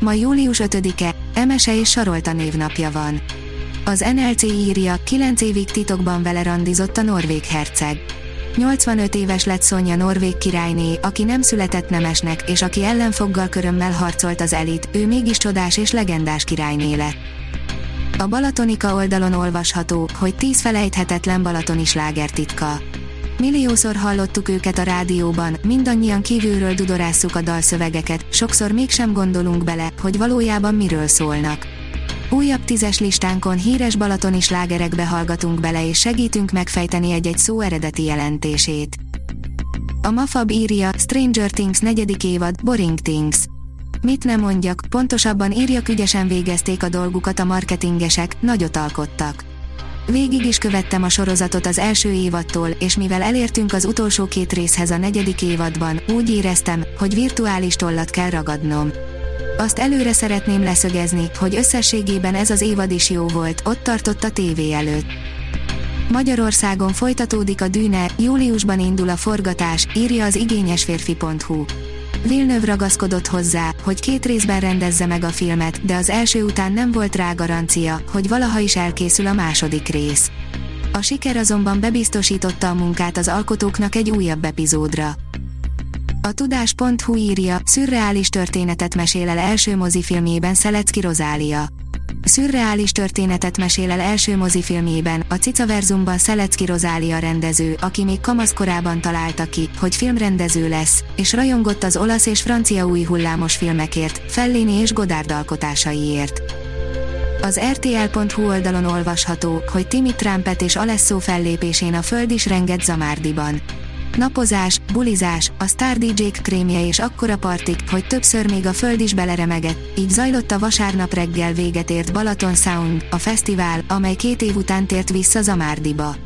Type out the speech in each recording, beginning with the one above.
Ma július 5-e, Emese és Sarolta névnapja van. Az NLC írja, 9 évig titokban vele randizott a norvég herceg. 85 éves lett Sonja norvég királyné, aki nem született nemesnek, és aki ellenfoggal körömmel harcolt az elit, ő mégis csodás és legendás királyné lett. A Balatonika oldalon olvasható, hogy 10 felejthetetlen balatoni sláger titka. Milliószor hallottuk őket a rádióban, mindannyian kívülről dudorásszuk a dalszövegeket, sokszor mégsem gondolunk bele, hogy valójában miről szólnak. Újabb tízes listánkon híres balatoni slágerekbe hallgatunk bele és segítünk megfejteni egy-egy szó eredeti jelentését. A Mafab írja, Stranger Things negyedik évad, Boring Things. Mit nem mondjak, pontosabban írja ügyesen végezték a dolgukat a marketingesek, nagyot alkottak. Végig is követtem a sorozatot az első évattól, és mivel elértünk az utolsó két részhez a negyedik évadban, úgy éreztem, hogy virtuális tollat kell ragadnom. Azt előre szeretném leszögezni, hogy összességében ez az évad is jó volt, ott tartott a tévé előtt. Magyarországon folytatódik a dűne, júliusban indul a forgatás, írja az igényesférfi.hu. Villeneuve ragaszkodott hozzá, hogy két részben rendezze meg a filmet, de az első után nem volt rá garancia, hogy valaha is elkészül a második rész. A siker azonban bebiztosította a munkát az alkotóknak egy újabb epizódra. A tudás.hu írja, szürreális történetet mesél el első mozifilmjében Szelecki Rozália. Szürreális történetet mesél el első mozifilmjében, a Cicaverzumban Szelecki Rozália rendező, aki még kamaszkorában találta ki, hogy filmrendező lesz, és rajongott az olasz és francia új hullámos filmekért, Fellini és Godard alkotásaiért. Az RTL.hu oldalon olvasható, hogy Timmy Trumpet és Alesso fellépésén a föld is renget Zamárdiban. Napozás, bulizás, a Star dj krémje és akkora partik, hogy többször még a föld is beleremegett, így zajlott a vasárnap reggel véget ért Balaton Sound, a fesztivál, amely két év után tért vissza Zamárdiba.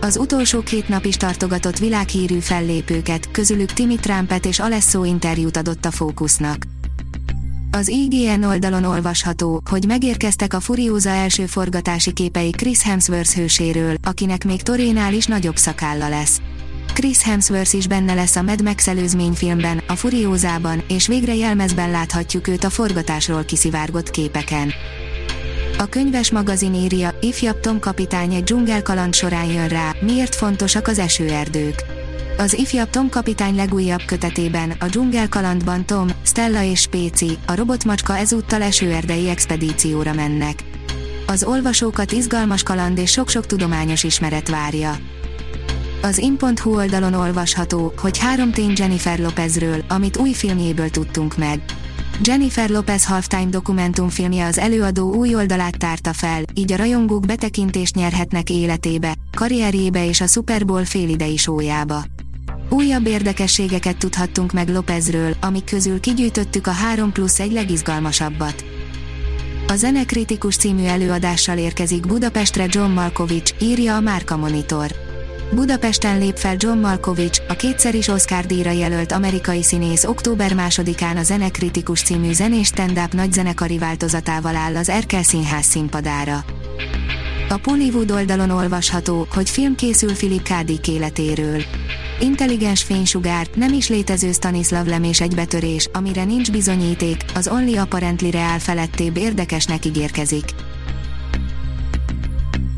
Az utolsó két nap is tartogatott világhírű fellépőket, közülük Timmy Trumpet és Alesso interjút adott a fókusznak. Az IGN oldalon olvasható, hogy megérkeztek a Furiosa első forgatási képei Chris Hemsworth hőséről, akinek még Torénál is nagyobb szakálla lesz. Chris Hemsworth is benne lesz a Mad Max filmben, a Furiózában, és végre jelmezben láthatjuk őt a forgatásról kiszivárgott képeken. A könyves magazin írja, ifjabb Tom kapitány egy dzsungelkaland során jön rá, miért fontosak az esőerdők. Az ifjabb Tom kapitány legújabb kötetében, a dzsungelkalandban Tom, Stella és Spéci, a robotmacska ezúttal esőerdei expedícióra mennek. Az olvasókat izgalmas kaland és sok-sok tudományos ismeret várja. Az in.hu oldalon olvasható, hogy három tény Jennifer Lopezről, amit új filmjéből tudtunk meg. Jennifer Lopez Halftime dokumentumfilmje az előadó új oldalát tárta fel, így a rajongók betekintést nyerhetnek életébe, karrierjébe és a Super Bowl félidei sójába. Újabb érdekességeket tudhattunk meg Lopezről, amik közül kigyűjtöttük a 3 plusz egy legizgalmasabbat. A Zenekritikus című előadással érkezik Budapestre John Malkovich, írja a Márka Monitor. Budapesten lép fel John Malkovich, a kétszer is Oscar díjra jelölt amerikai színész október 2-án a Zenekritikus című zenés stand-up nagyzenekari változatával áll az Erkel Színház színpadára. A Pollywood oldalon olvasható, hogy film készül Philip K. Dick életéről. Intelligens fénysugár, nem is létező Stanislav lem és egy betörés, amire nincs bizonyíték, az Only Apparently Real felettébb érdekesnek ígérkezik.